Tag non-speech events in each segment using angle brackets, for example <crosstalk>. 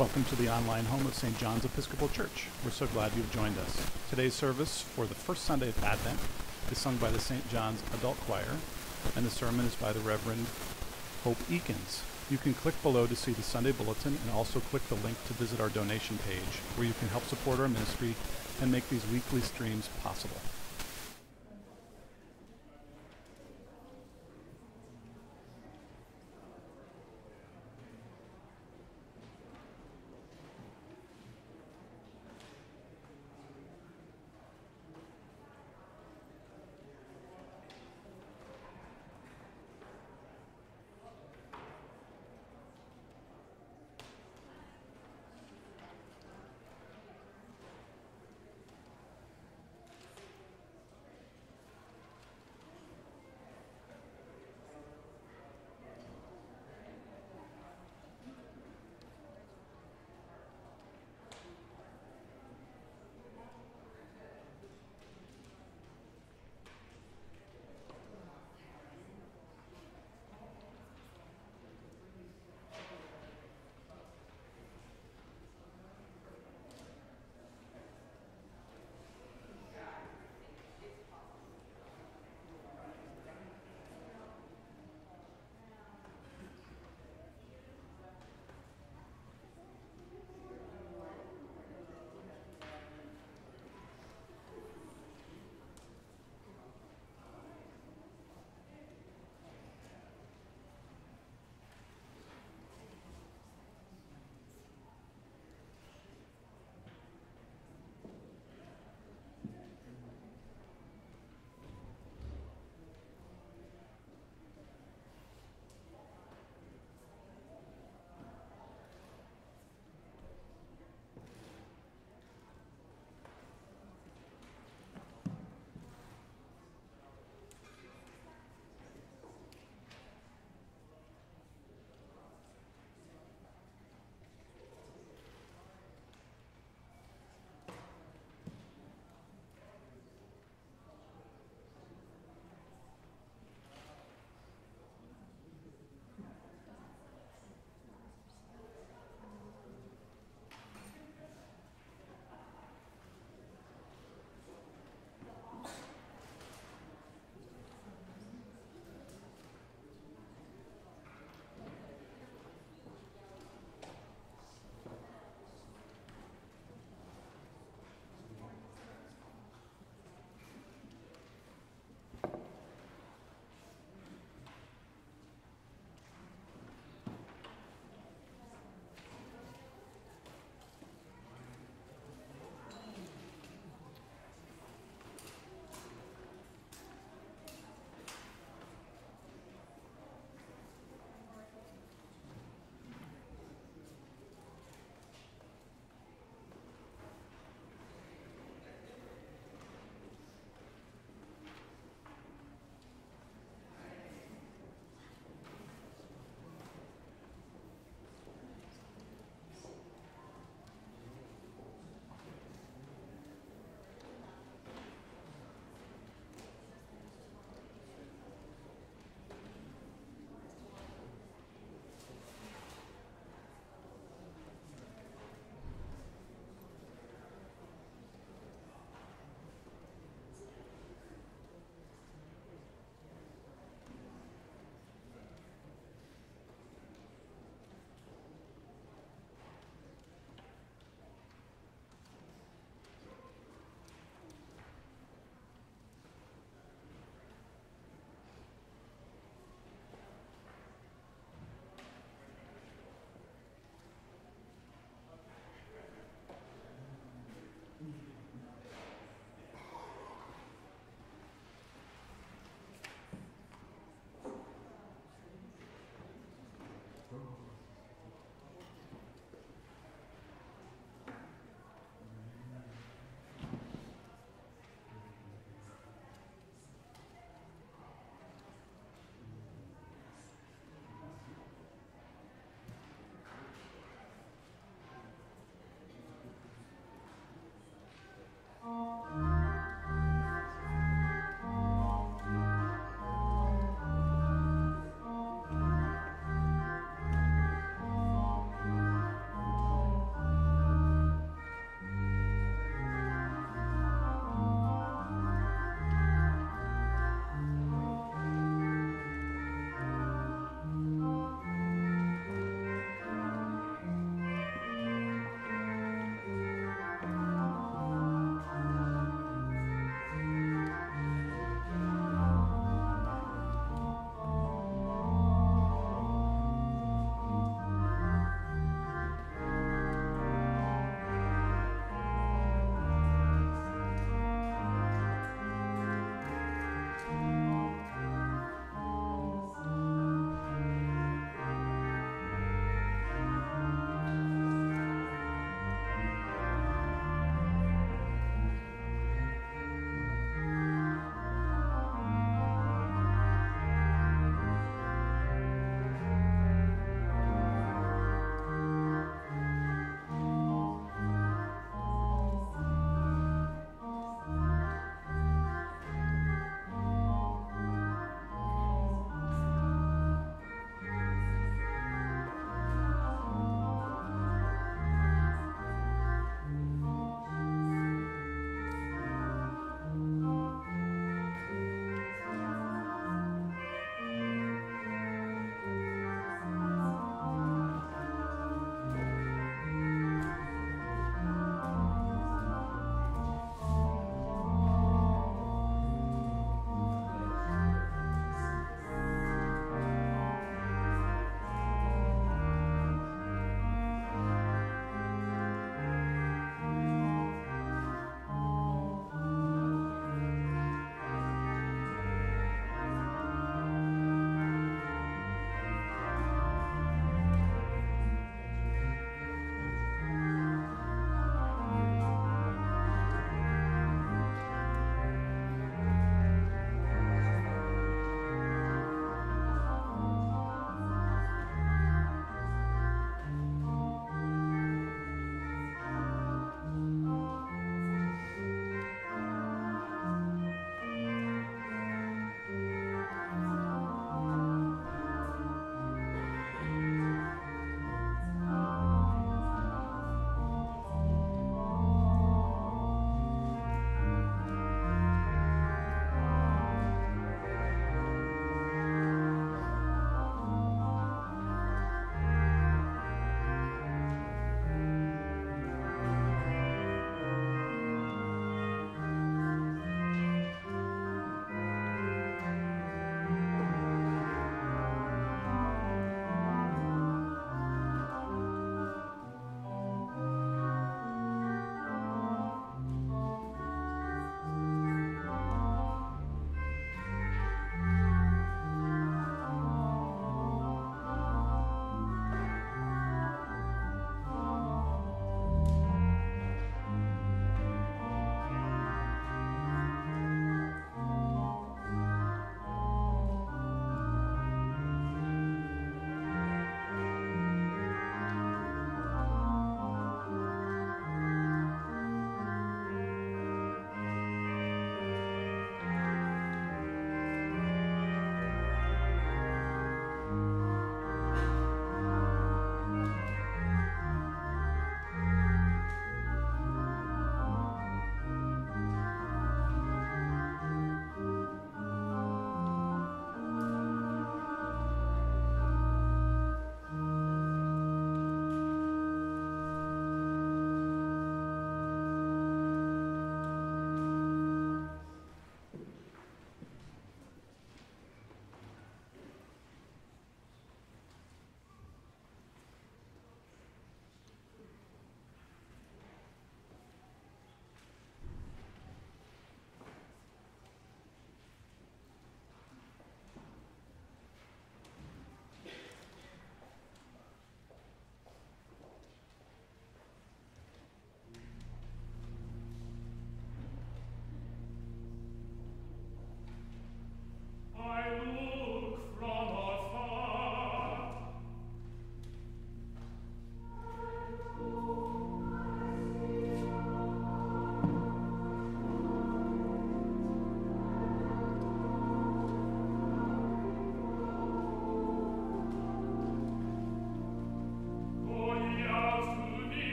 Welcome to the online home of St. John's Episcopal Church. We're so glad you've joined us. Today's service for the first Sunday of Advent is sung by the St. John's Adult Choir, and the sermon is by the Reverend Hope Eakins. You can click below to see the Sunday Bulletin and also click the link to visit our donation page where you can help support our ministry and make these weekly streams possible.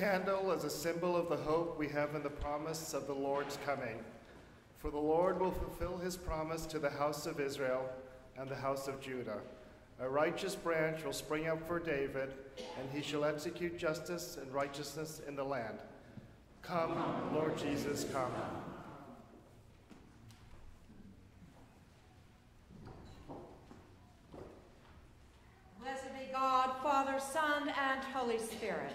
Candle as a symbol of the hope we have in the promise of the Lord's coming. For the Lord will fulfill his promise to the house of Israel and the house of Judah. A righteous branch will spring up for David, and he shall execute justice and righteousness in the land. Come, Lord Jesus, come. Blessed be God, Father, Son, and Holy Spirit.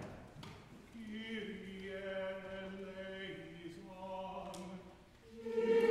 Yeah.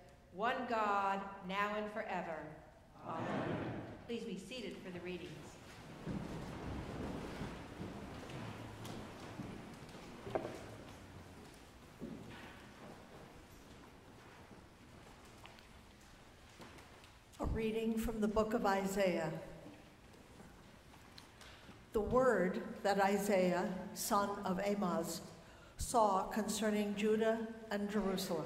one God, now and forever. Amen. Please be seated for the readings. A reading from the book of Isaiah. The word that Isaiah, son of Amoz, saw concerning Judah and Jerusalem.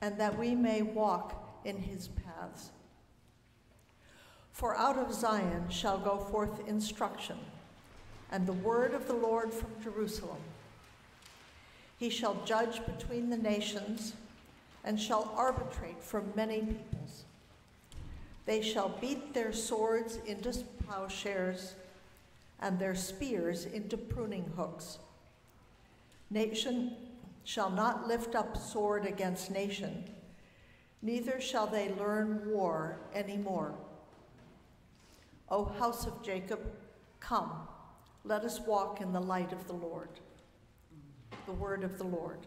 and that we may walk in his paths. For out of Zion shall go forth instruction, and the word of the Lord from Jerusalem. He shall judge between the nations and shall arbitrate for many peoples. They shall beat their swords into plowshares and their spears into pruning hooks. Nation shall not lift up sword against nation, neither shall they learn war any more. O house of Jacob, come, let us walk in the light of the Lord. The word of the Lord.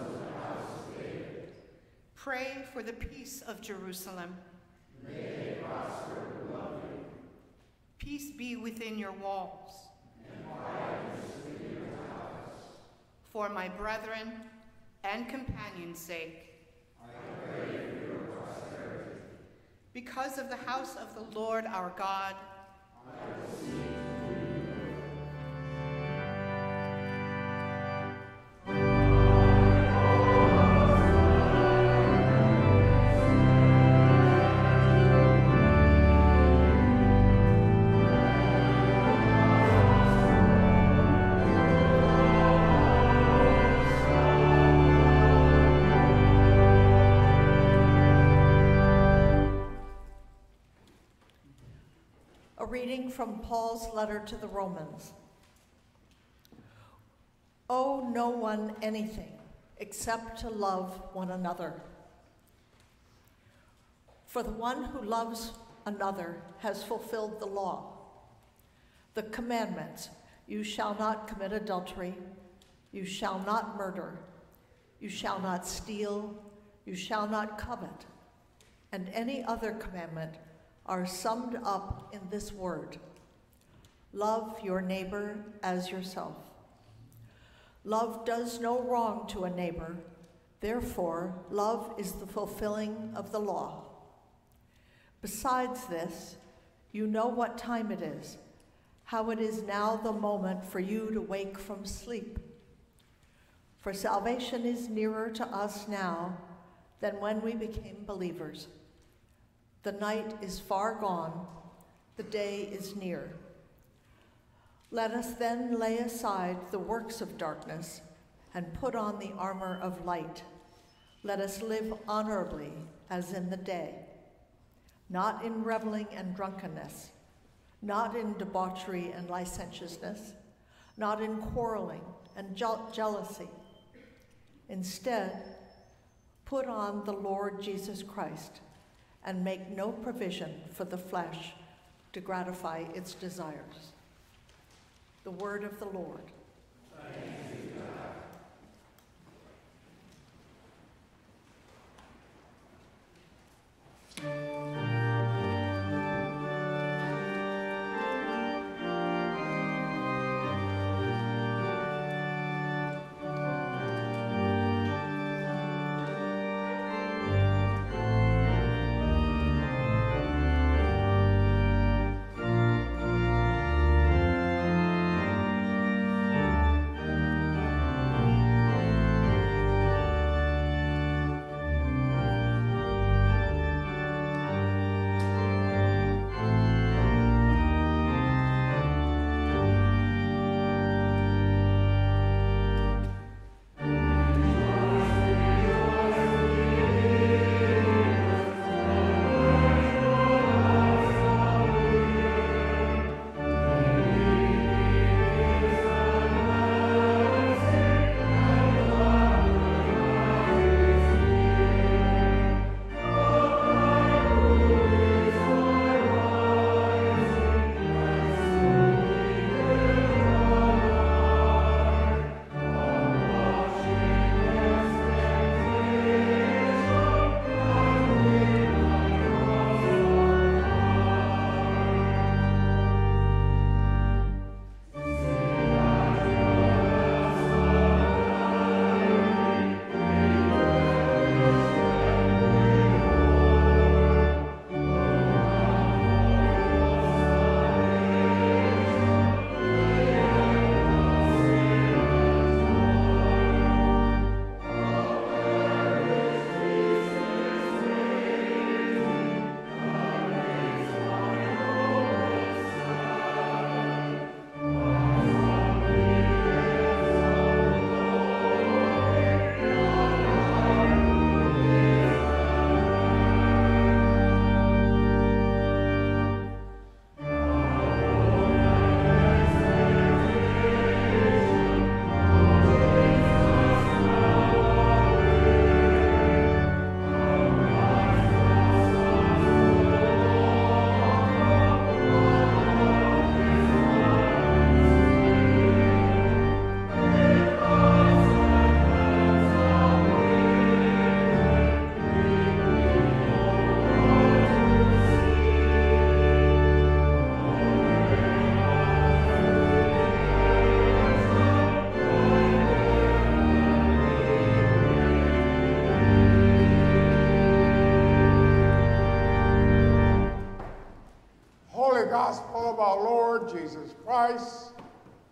Pray for the peace of Jerusalem. May prosper love you. Peace be within your walls. And quietness within your. For my brethren and companions' sake. I pray for your prosperity. Because of the house of the Lord our God. I will reading from Paul's letter to the Romans. Owe no one anything except to love one another. For the one who loves another has fulfilled the law. The commandments you shall not commit adultery, you shall not murder, you shall not steal, you shall not covet, and any other commandment are summed up in this word love your neighbor as yourself. Love does no wrong to a neighbor, therefore, love is the fulfilling of the law. Besides this, you know what time it is, how it is now the moment for you to wake from sleep. For salvation is nearer to us now than when we became believers. The night is far gone, the day is near. Let us then lay aside the works of darkness and put on the armor of light. Let us live honorably as in the day, not in reveling and drunkenness, not in debauchery and licentiousness, not in quarreling and je- jealousy. Instead, put on the Lord Jesus Christ and make no provision for the flesh to gratify its desires. The word of the Lord. Thanks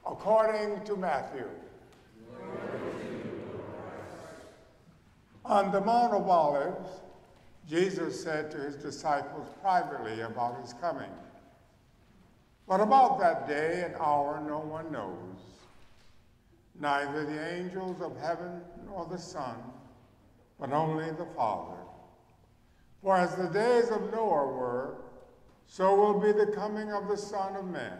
according to Matthew. On the Mount of Olives, Jesus said to his disciples privately about his coming. But about that day and hour no one knows, neither the angels of heaven nor the Son, but only the Father. For as the days of Noah were, so will be the coming of the Son of Man.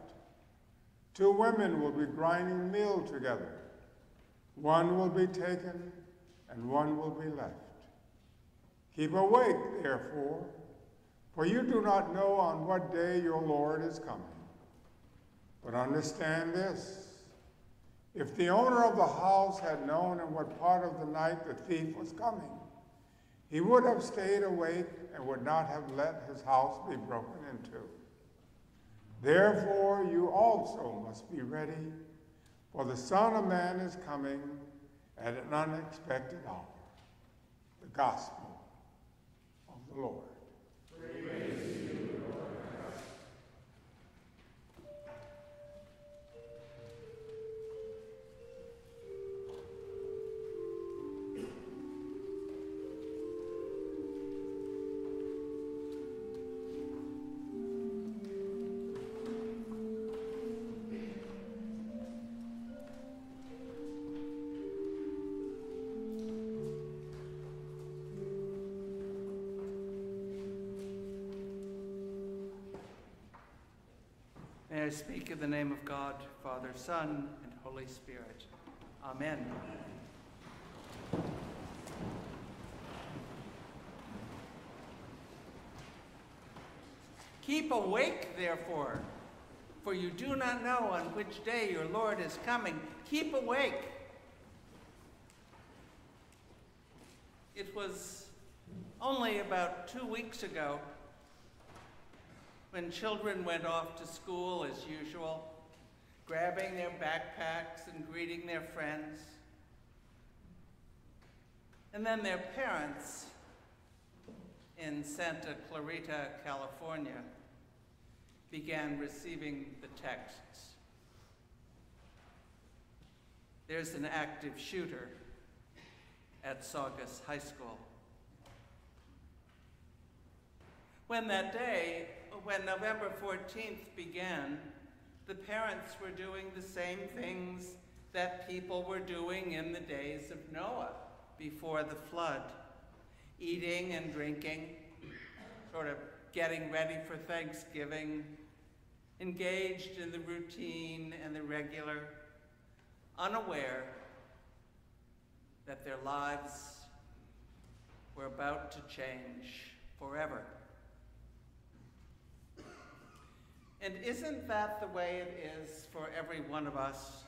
Two women will be grinding meal together. One will be taken, and one will be left. Keep awake, therefore, for you do not know on what day your Lord is coming. But understand this if the owner of the house had known in what part of the night the thief was coming, he would have stayed awake and would not have let his house be broken into. Therefore, you also must be ready, for the Son of Man is coming at an unexpected hour. The Gospel of the Lord. Speak in the name of God, Father, Son, and Holy Spirit. Amen. Keep awake, therefore, for you do not know on which day your Lord is coming. Keep awake. It was only about two weeks ago when children went off to school as usual, grabbing their backpacks and greeting their friends. And then their parents in Santa Clarita, California, began receiving the texts. There's an active shooter at Saugus High School. When that day, when November 14th began, the parents were doing the same things that people were doing in the days of Noah before the flood eating and drinking, sort of getting ready for Thanksgiving, engaged in the routine and the regular, unaware that their lives were about to change forever. And isn't that the way it is for every one of us?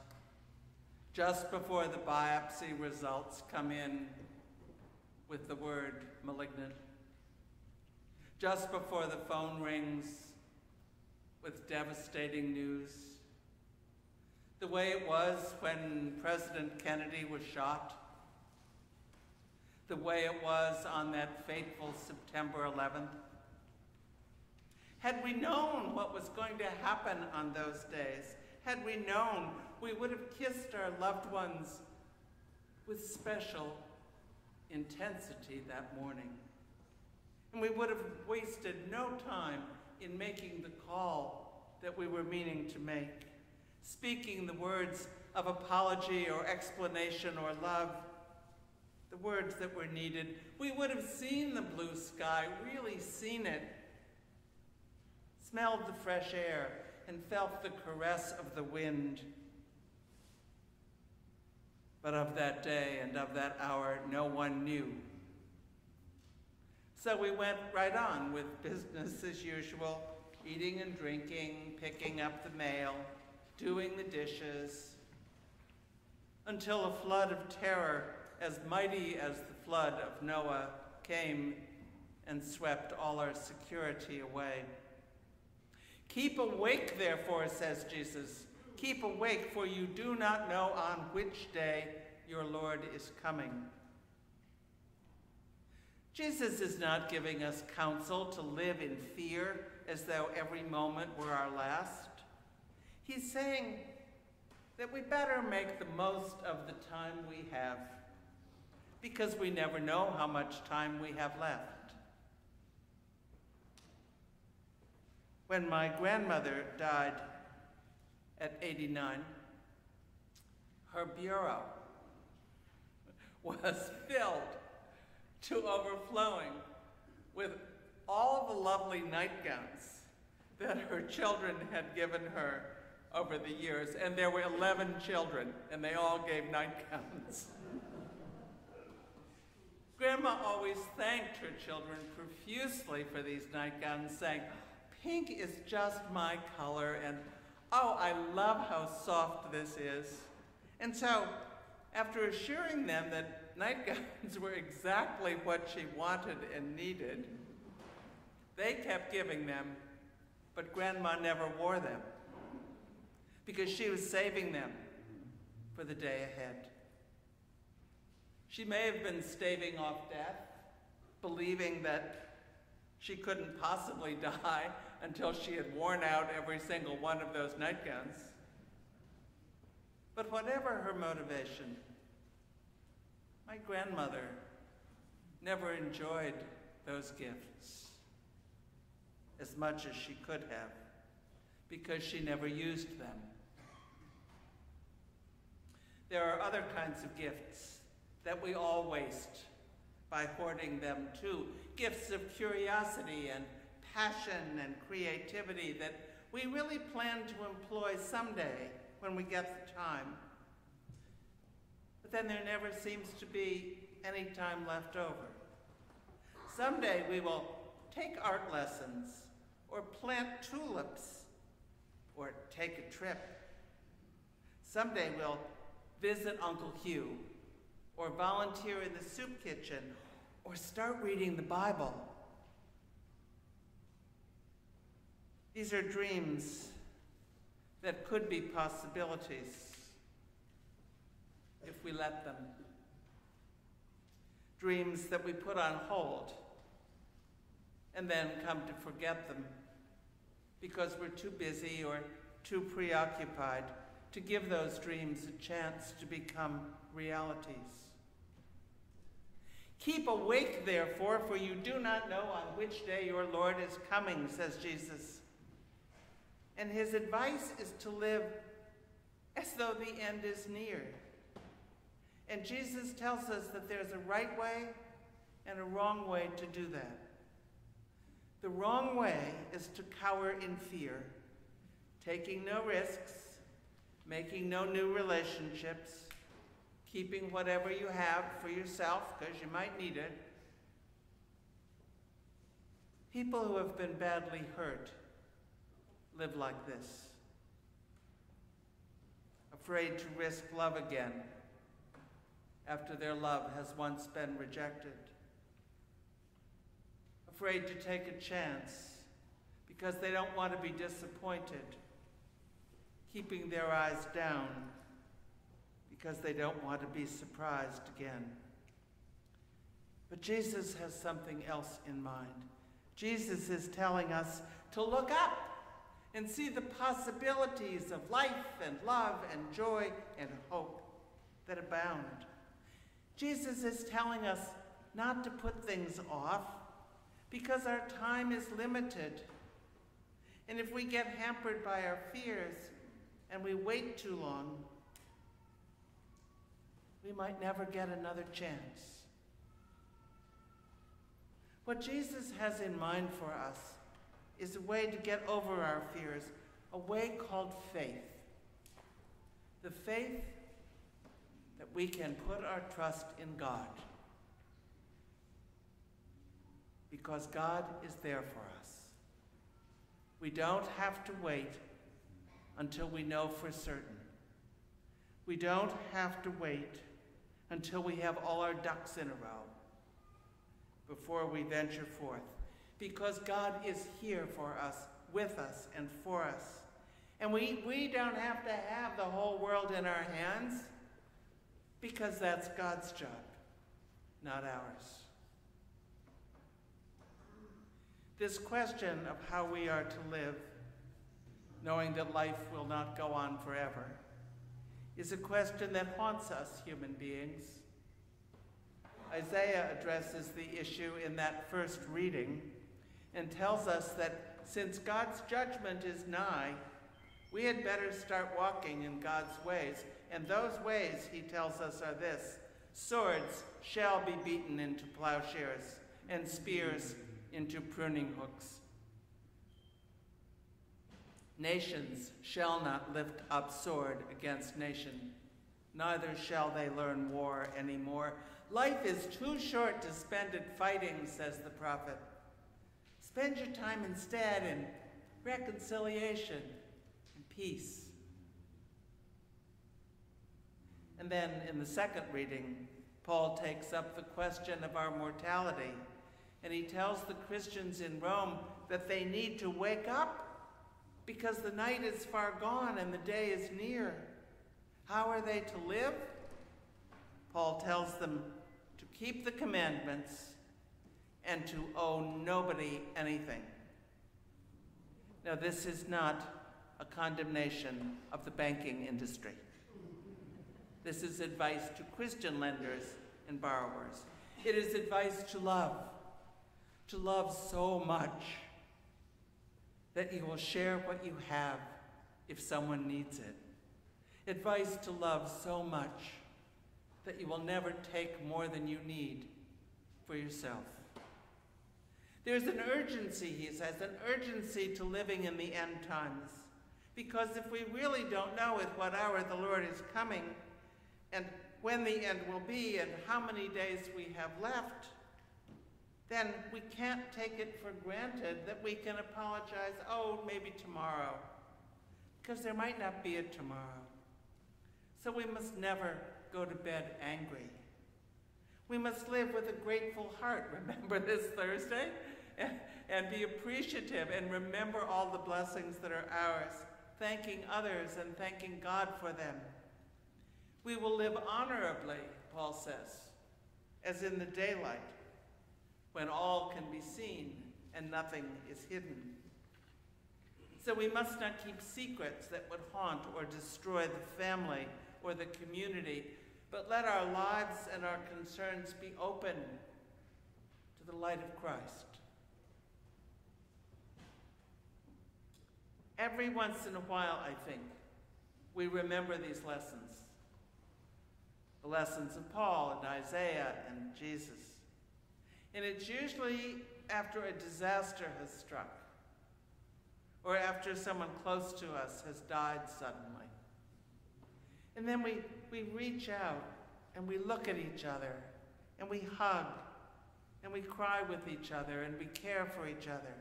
Just before the biopsy results come in with the word malignant. Just before the phone rings with devastating news. The way it was when President Kennedy was shot. The way it was on that fateful September 11th. Had we known what was going to happen on those days, had we known, we would have kissed our loved ones with special intensity that morning. And we would have wasted no time in making the call that we were meaning to make, speaking the words of apology or explanation or love, the words that were needed. We would have seen the blue sky, really seen it, smelled the fresh air, and felt the caress of the wind. But of that day and of that hour, no one knew. So we went right on with <laughs> business as usual, eating and drinking, picking up the mail, doing the dishes, until a flood of terror as mighty as the flood of Noah came and swept all our security away. Keep awake, therefore, says Jesus. Keep awake, for you do not know on which day your Lord is coming. Jesus is not giving us counsel to live in fear as though every moment were our last. He's saying that we better make the most of the time we have because we never know how much time we have left. When my grandmother died at 89, her bureau was <laughs> filled to overflowing with all the lovely nightgowns that her children had given her over the years. And there were 11 children, and they all gave nightgowns. <laughs> Grandma always thanked her children profusely for these nightgowns, saying, Pink is just my color, and oh, I love how soft this is. And so, after assuring them that nightgowns <laughs> were exactly what she wanted and needed, they kept giving them, but Grandma never wore them because she was saving them for the day ahead. She may have been staving off death, believing that she couldn't possibly <laughs> die until she had worn out every single one of those nightgowns. But whatever her motivation, my grandmother never enjoyed those gifts as much as she could have because she never used them. There are other kinds of gifts that we all waste by hoarding them too. Gifts of curiosity and passion and creativity that we really plan to employ someday when we get the time. But then there never seems to be any time left over. Someday we will take art lessons or plant tulips or take a trip. Someday we'll visit Uncle Hugh or volunteer in the soup kitchen or start reading the Bible. These are dreams that could be possibilities if we let them. Dreams that we put on hold and then come to forget them because we're too busy or too preoccupied to give those dreams a chance to become realities. Keep awake, therefore, for you do not know on which day your Lord is coming, says Jesus. And his advice is to live as though the end is near. And Jesus tells us that there's a right way and a wrong way to do that. The wrong way is to cower in fear, taking no risks, making no new relationships, keeping whatever you have for yourself because you might need it. People who have been badly hurt live like this, afraid to risk love again after their love has once been rejected, afraid to take a chance because they don't want to be disappointed, keeping their eyes down because they don't want to be surprised again. But Jesus has something else in mind. Jesus is telling us to look up and see the possibilities of life and love and joy and hope that abound. Jesus is telling us not to put things off because our time is limited. And if we get hampered by our fears and we wait too long, we might never get another chance. What Jesus has in mind for us is a way to get over our fears, a way called faith. The faith that we can put our trust in God because God is there for us. We don't have to wait until we know for certain. We don't have to wait until we have all our ducks in a row before we venture forth, because God is here for us, with us, and for us. And we, we don't have to have the whole world in our hands, because that's God's job, not ours. This question of how we are to live, knowing that life will not go on forever, is a question that haunts us human beings. Isaiah addresses the issue in that first reading and tells us that since God's judgment is nigh, we had better start walking in God's ways. And those ways, he tells us, are this swords shall be beaten into plowshares, and spears into pruning hooks. Nations shall not lift up sword against nation, neither shall they learn war any more. Life is too short to spend it fighting, says the prophet. Spend your time instead in reconciliation and peace. And then in the second reading, Paul takes up the question of our mortality, and he tells the Christians in Rome that they need to wake up because the night is far gone and the day is near. How are they to live? Paul tells them to keep the commandments and to owe nobody anything. Now, this is not a condemnation of the banking industry. This is advice to Christian lenders and borrowers. It is advice to love, to love so much that you will share what you have if someone needs it. Advice to love so much that you will never take more than you need for yourself. There's an urgency, he says, an urgency to living in the end times. Because if we really don't know at what hour the Lord is coming, and when the end will be, and how many days we have left, then we can't take it for granted that we can apologize, oh, maybe tomorrow, because there might not be a tomorrow. So we must never go to bed angry. We must live with a grateful heart, <laughs> remember this Thursday, <laughs> and, be appreciative and remember all the blessings that are ours, thanking others and thanking God for them. We will live honorably, Paul says, as in the daylight when all can be seen and nothing is hidden. So we must not keep secrets that would haunt or destroy the family or the community, but let our lives and our concerns be open to the light of Christ. Every once in a while, I think, we remember these lessons the lessons of Paul and Isaiah and Jesus. And it's usually after a disaster has struck or after someone close to us has died suddenly. And then we, we reach out and we look at each other and we hug and we cry with each other and we care for each other.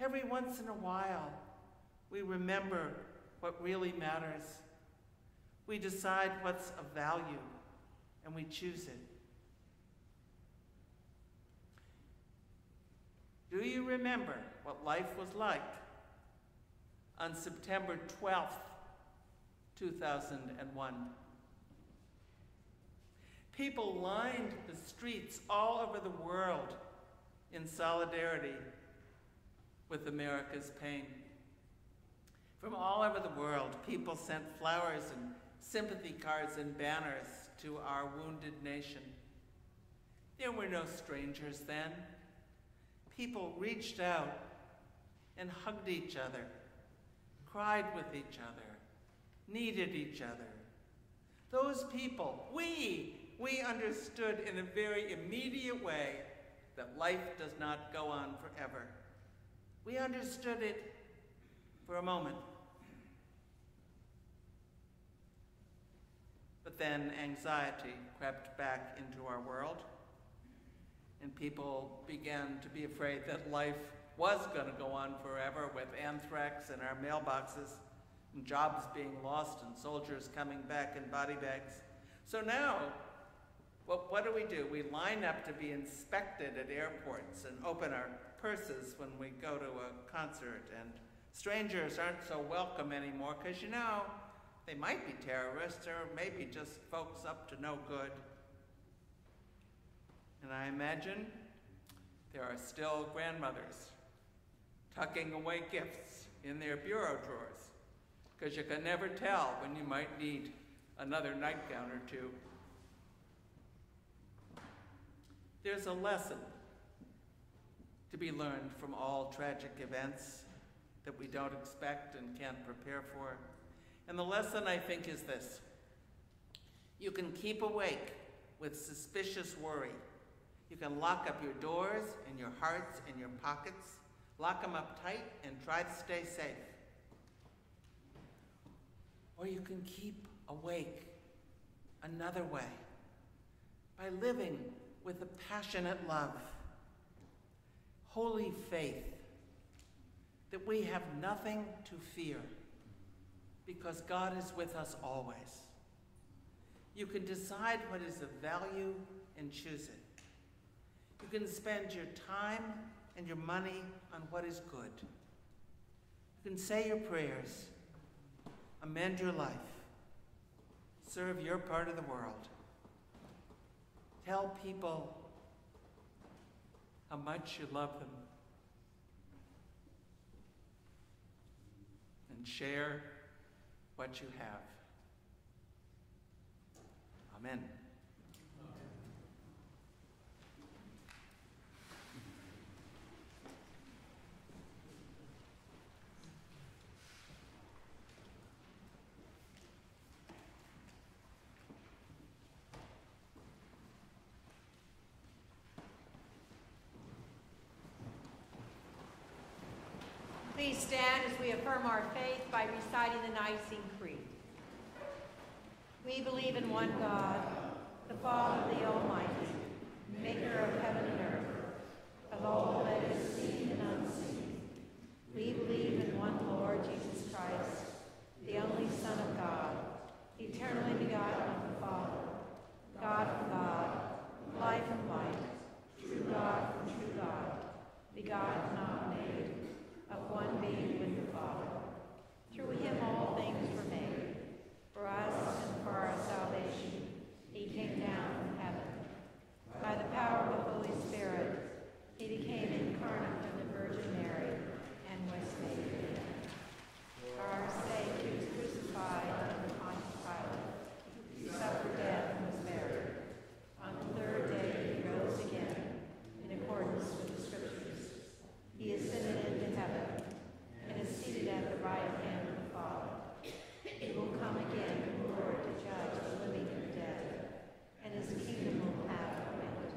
Every once in a while, we remember what really matters. We decide what's of value and we choose it. Do you remember what life was like on September 12th, 2001? People lined the streets all over the world in solidarity with America's pain. From all over the world, people sent flowers and sympathy cards and banners to our wounded nation. There were no strangers then people reached out and hugged each other, cried with each other, needed each other. Those people, we, we understood in a very immediate way that life does not go on forever. We understood it for a moment. Then anxiety crept back into our world and people began to be afraid that life was going to go on forever with anthrax in our mailboxes, and jobs being lost and soldiers coming back in body bags. So now, what do we do? We line up to be inspected at airports and open our purses when we go to a concert, and strangers aren't so welcome anymore because you know, they might be terrorists or maybe just folks up to no good. And I imagine there are still grandmothers tucking away gifts in their bureau drawers because you can never tell when you might need another nightgown or two. There's a lesson to be learned from all tragic events that we don't expect and can't prepare for. And the lesson, I think, is this you can keep awake with suspicious worry. You can lock up your doors and your hearts and your pockets, lock them up tight, and try to stay safe. Or you can keep awake another way by living with a passionate love, holy faith that we have nothing to fear because God is with us always. You can decide what is of value and choose it. You can spend your time and your money on what is good. You can say your prayers, amend your life, serve your part of the world. Tell people how much you love them. And share what you have. Amen. Please stand as we affirm our faith by reciting the Nicene Creed. We believe in one God, the Father, the Almighty, maker of heaven and earth, of all that is seen and unseen. We believe in one Lord Jesus Christ, the only Son of God, eternally begotten of the Father, God from God, life from life, true God from true God, begotten, not made, of one being with the Father. Through him all things were made. For us and for our salvation, he came down from heaven. By the power of the Holy Spirit, he became incarnate from the Virgin Mary and was made man. For our sake, he was crucified under Pontius Pilate. He suffered death and was buried. On the third day, he rose again in accordance with the Scriptures. He ascended into heaven and is seated at the right hand of the Father. He will come again in glory to judge the living and the dead, and his kingdom will have no end.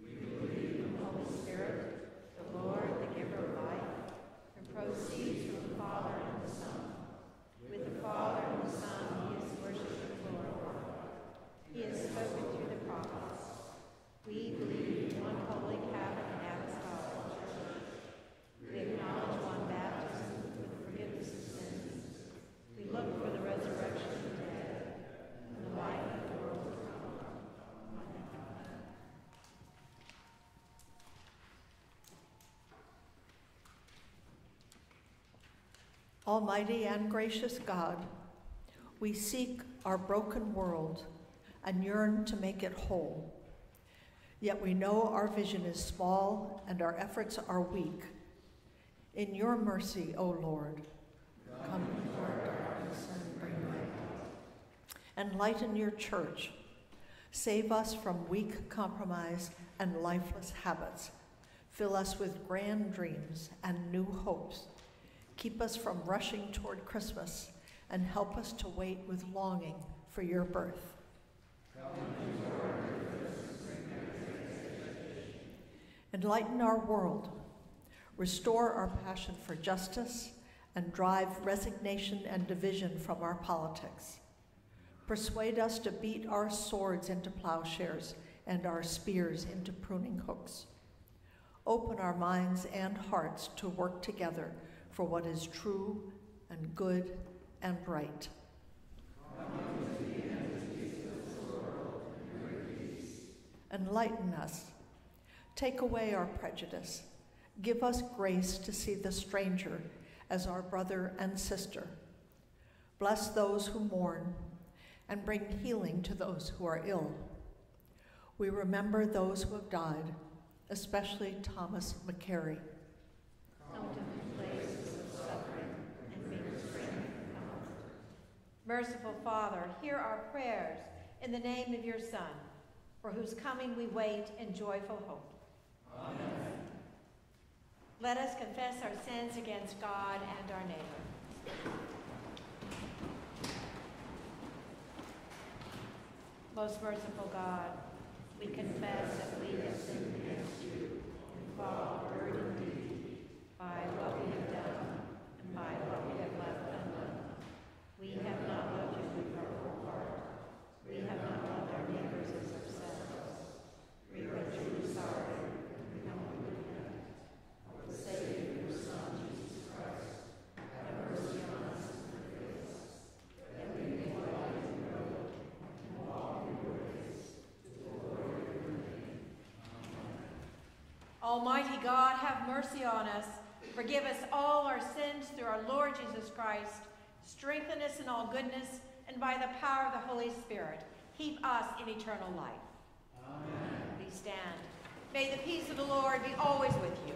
We believe in the Holy Spirit, the Lord, the giver of life, and proceeds from the Father and the Son. With the Father and the Son, he is worshipped and glorified. He has spoken through the prophets. We believe in one holy Catholic and apostolic church. We acknowledge one baptism for the forgiveness of sins. We look for the resurrection of the dead and the life of the world to come. Amen. Almighty and gracious God, we seek our broken world and yearn to make it whole. Yet we know our vision is small and our efforts are weak. In your mercy, O Lord, come into our darkness and bring light. Enlighten your church. Save us from weak compromise and lifeless habits. Fill us with grand dreams and new hopes. Keep us from rushing toward Christmas and help us to wait with longing for your birth. Enlighten our world, restore our passion for justice, and drive resignation and division from our politics. Persuade us to beat our swords into plowshares and our spears into pruning hooks. Open our minds and hearts to work together for what is true and good and bright. Enlighten us. Take away our prejudice. Give us grace to see the stranger as our brother and sister. Bless those who mourn and bring healing to those who are ill. We remember those who have died, especially Thomas McCary. Merciful Father, hear our prayers in the name of your Son, for whose coming we wait in joyful hope. Amen. Let us confess our sins against God and our neighbor. Most merciful God, we confess that we have sinned against you and deed, by what we have done and by what we have left undone. We have not loved you with our whole heart. We have not loved our neighbors as ourselves. We are truly sorry and we humbly repent. For the sake of your Son, Jesus Christ, have mercy on us and forgive us, that we may light in your road and walk in your ways, to the glory of your name. Almighty God, have mercy on us. Forgive us all our sins through our Lord Jesus Christ. Strengthen us in all goodness, and by the power of the Holy Spirit, keep us in eternal life. Amen. Please stand. May the peace of the Lord be always with you.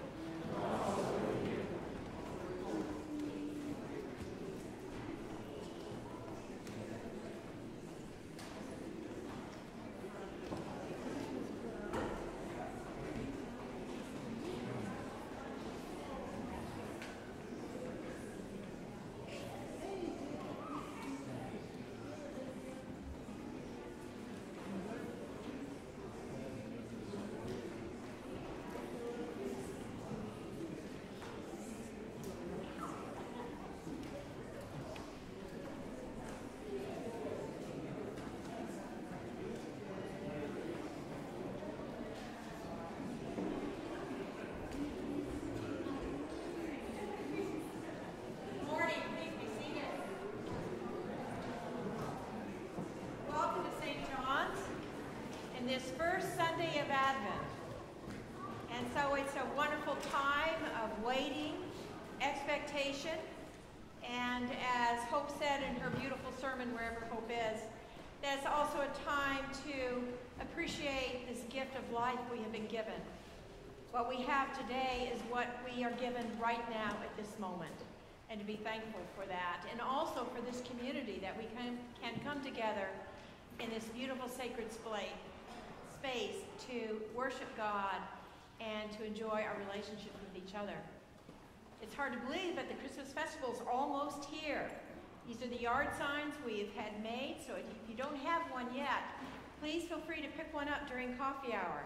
Good morning. Please be seated. Welcome to St. John's in this first Sunday of Advent. And so it's a wonderful time of waiting, and as Hope said in her beautiful sermon, Wherever Hope Is, that's also a time to appreciate this gift of life we have been given. What we have today is what we are given right now at this moment, and to be thankful for that. And also for this community that we can, can come together in this beautiful sacred space to worship God and to enjoy our relationship with each other. It's hard to believe, but the Christmas festival is almost here. These are the yard signs we've had made, so if you don't have one yet, please feel free to pick one up during coffee hour.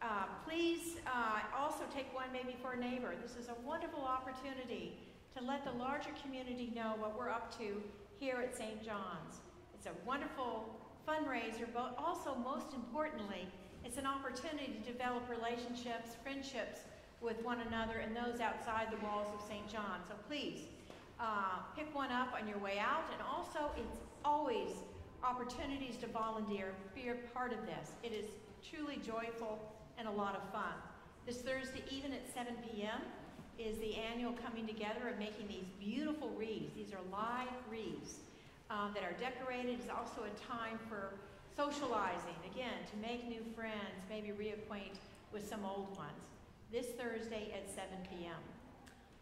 Uh, please uh, also take one maybe for a neighbor. This is a wonderful opportunity to let the larger community know what we're up to here at St. John's. It's a wonderful fundraiser, but also, most importantly, it's an opportunity to develop relationships, friendships with one another and those outside the walls of St. John. So please uh, pick one up on your way out, and also it's always opportunities to volunteer, be a part of this. It is truly joyful and a lot of fun. This Thursday, even at 7 p.m., is the annual coming together of making these beautiful wreaths. These are live wreaths um, that are decorated. It's also a time for socializing, again, to make new friends, maybe reacquaint with some old ones. This Thursday at 7 p.m.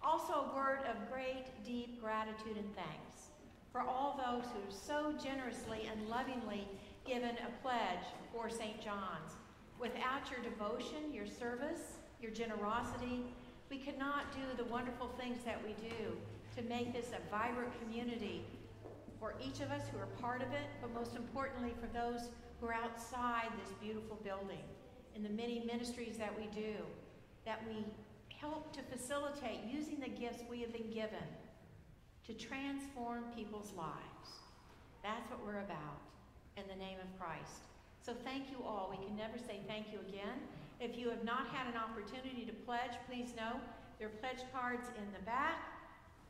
Also, a word of great, deep gratitude and thanks for all those who so generously and lovingly given a pledge for St. John's. Without your devotion, your service, your generosity, we could not do the wonderful things that we do to make this a vibrant community for each of us who are part of it, but most importantly for those who are outside this beautiful building, in the many ministries that we do, that we help to facilitate using the gifts we have been given to transform people's lives. That's what we're about in the name of Christ. So thank you all. We can never say thank you again. If you have not had an opportunity to pledge, please know there are pledge cards in the back.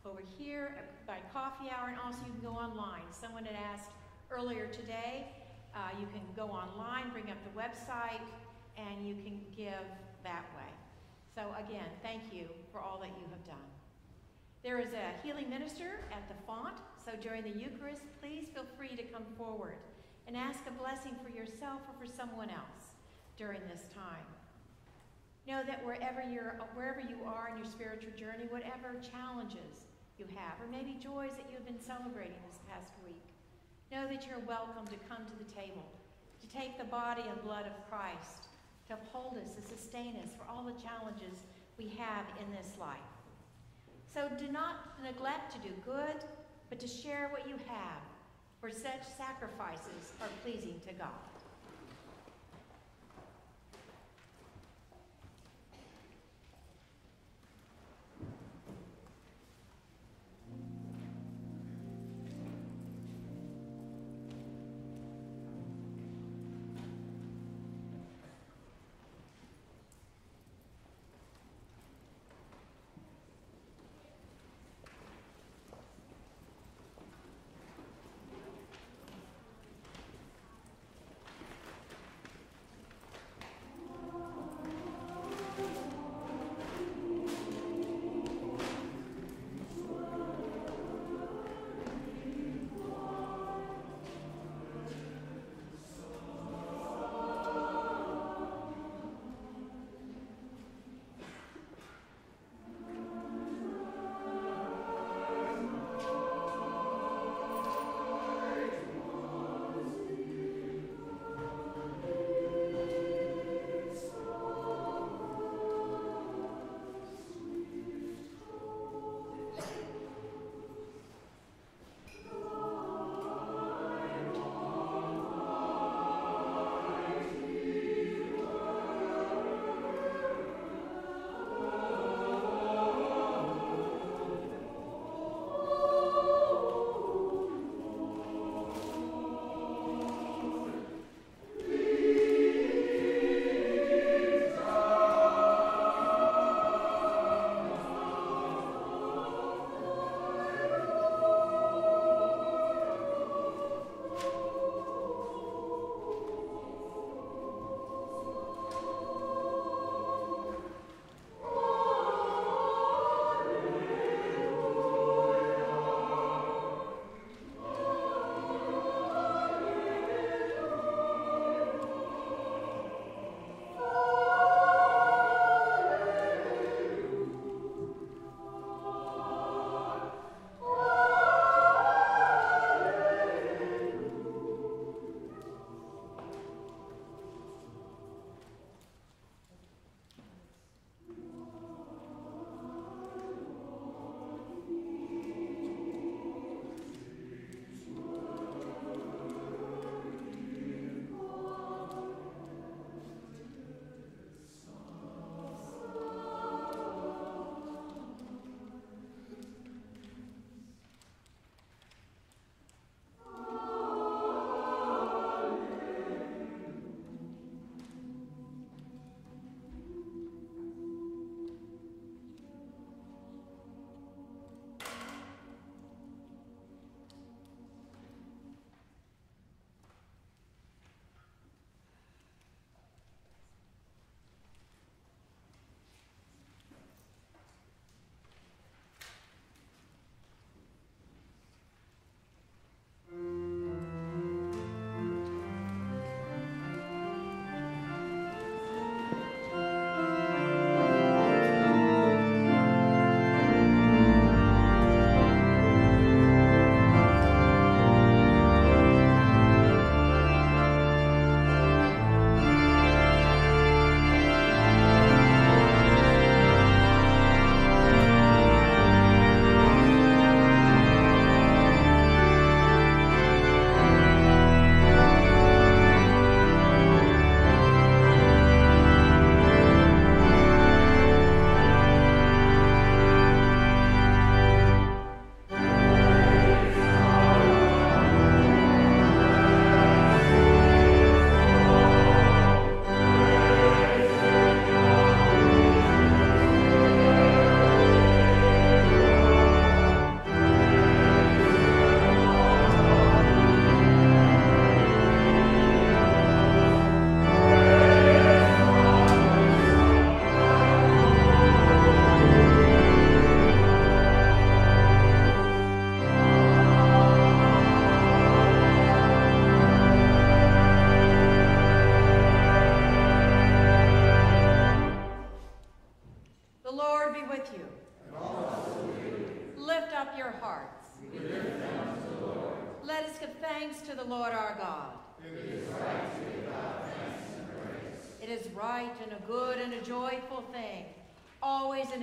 over here by coffee hour, and also you can go online. Someone had asked earlier today, uh, you can go online, bring up the website, and you can give that way. So again, thank you for all that you have done. There is a healing minister at the font, so during the Eucharist, please feel free to come forward and ask a blessing for yourself or for someone else during this time. Know that wherever you're, wherever you are in your spiritual journey, whatever challenges you have, or maybe joys that you've been celebrating this past week, know that you're welcome to come to the table, to take the body and blood of Christ, to uphold us, to sustain us for all the challenges we have in this life. So do not neglect to do good, but to share what you have, for such sacrifices are pleasing to God.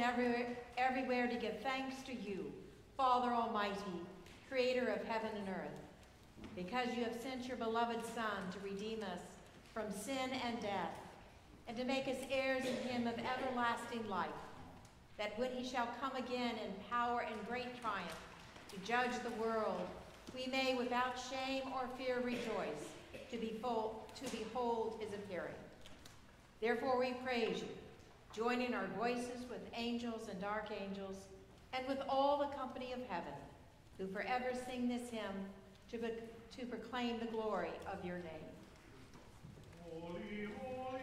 Everywhere, everywhere to give thanks to you, Father Almighty, creator of heaven and earth, because you have sent your beloved Son to redeem us from sin and death, and to make us heirs in him of everlasting life, that when he shall come again in power and great triumph to judge the world, we may without shame or fear rejoice to, to behold his appearing. Therefore we praise you, joining our voices with angels and archangels, and with all the company of heaven, who forever sing this hymn to, to proclaim the glory of your name. Holy, holy,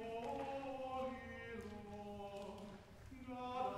holy Lord, God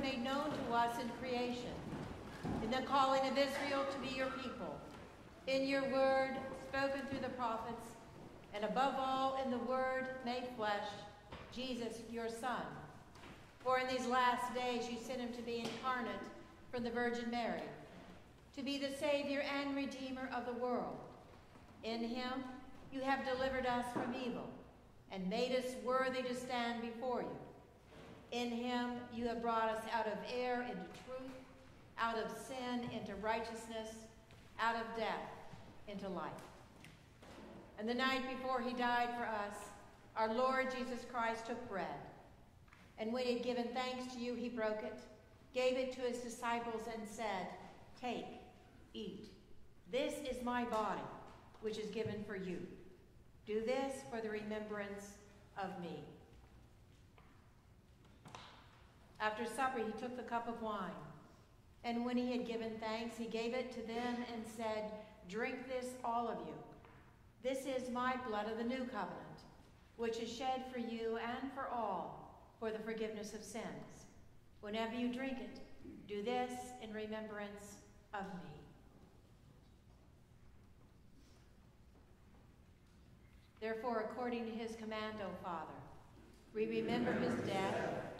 made known to us in creation, in the calling of Israel to be your people, in your word spoken through the prophets, and above all in the word made flesh, Jesus, your Son. For in these last days you sent him to be incarnate from the Virgin Mary, to be the Savior and Redeemer of the world. In him you have delivered us from evil and made us worthy to stand before you. In him you have brought us out of error into truth, out of sin into righteousness, out of death into life. And the night before he died for us, our Lord Jesus Christ took bread. And when he had given thanks to you, he broke it, gave it to his disciples, and said, Take, eat. This is my body, which is given for you. Do this for the remembrance of me. After supper, he took the cup of wine. And when he had given thanks, he gave it to them and said, Drink this, all of you. This is my blood of the new covenant, which is shed for you and for all for the forgiveness of sins. Whenever you drink it, do this in remembrance of me. Therefore, according to his command, O Father, we remember his death,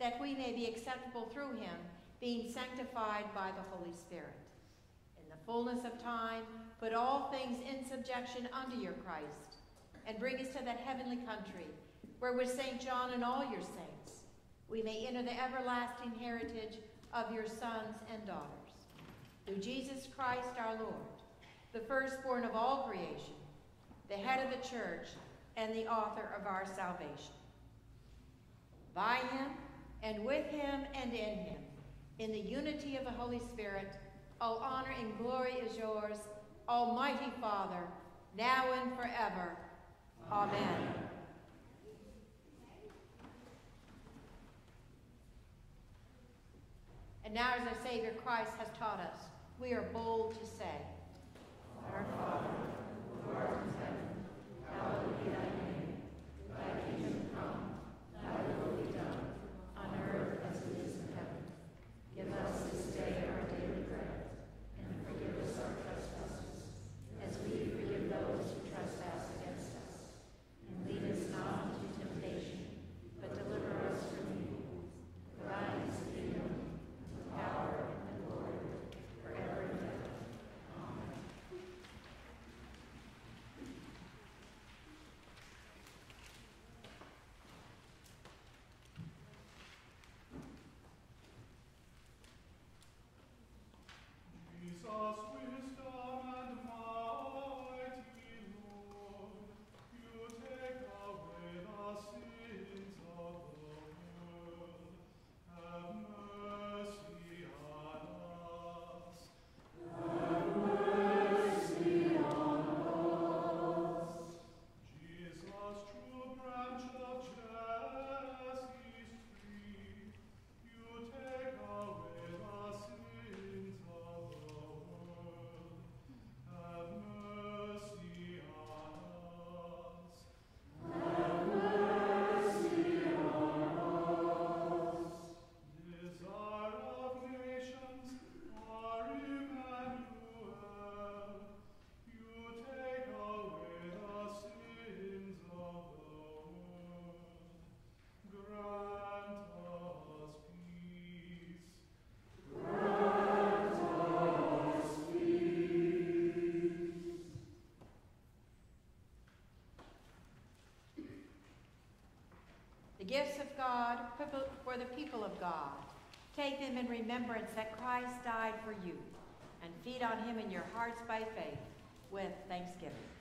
that we may be acceptable through him, being sanctified by the Holy Spirit. In the fullness of time, put all things in subjection under your Christ, and bring us to that heavenly country, where with St. John and all your saints, we may enter the everlasting heritage of your sons and daughters. Through Jesus Christ our Lord, the firstborn of all creation, the head of the church, and the author of our salvation. By him, and with him and in him, in the unity of the Holy Spirit, all honor and glory is yours, Almighty Father, now and forever. Amen. And now, as our Savior Christ has taught us, we are bold to say, Our Father, who art in heaven, hallowed be thy name. The gifts of God for the people of God. Take them in remembrance that Christ died for you, and feed on him in your hearts by faith with thanksgiving.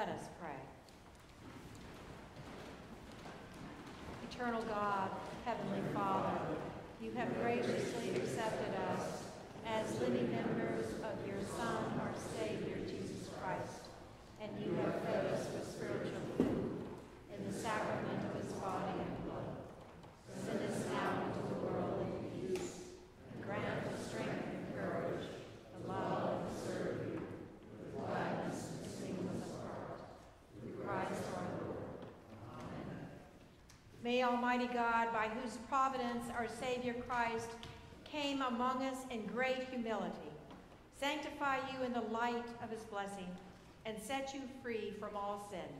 Let us pray. Eternal God, Heavenly Father, you have graciously accepted us as living members of your Son, our Savior, Jesus Christ, and you have fed us with spiritual food in the sacrament of his body and blood. Send us now into the world in peace, and grant us strength and courage, the love to serve you, with gladness and singleness of heart. Through Christ our Lord. Amen. May Almighty God, by whose providence our Savior Christ came among us in great humility, sanctify you in the light of his blessing, and set you free from all sin.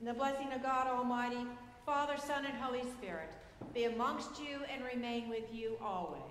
And the blessing of God Almighty, Father, Son, and Holy Spirit be amongst you and remain with you always.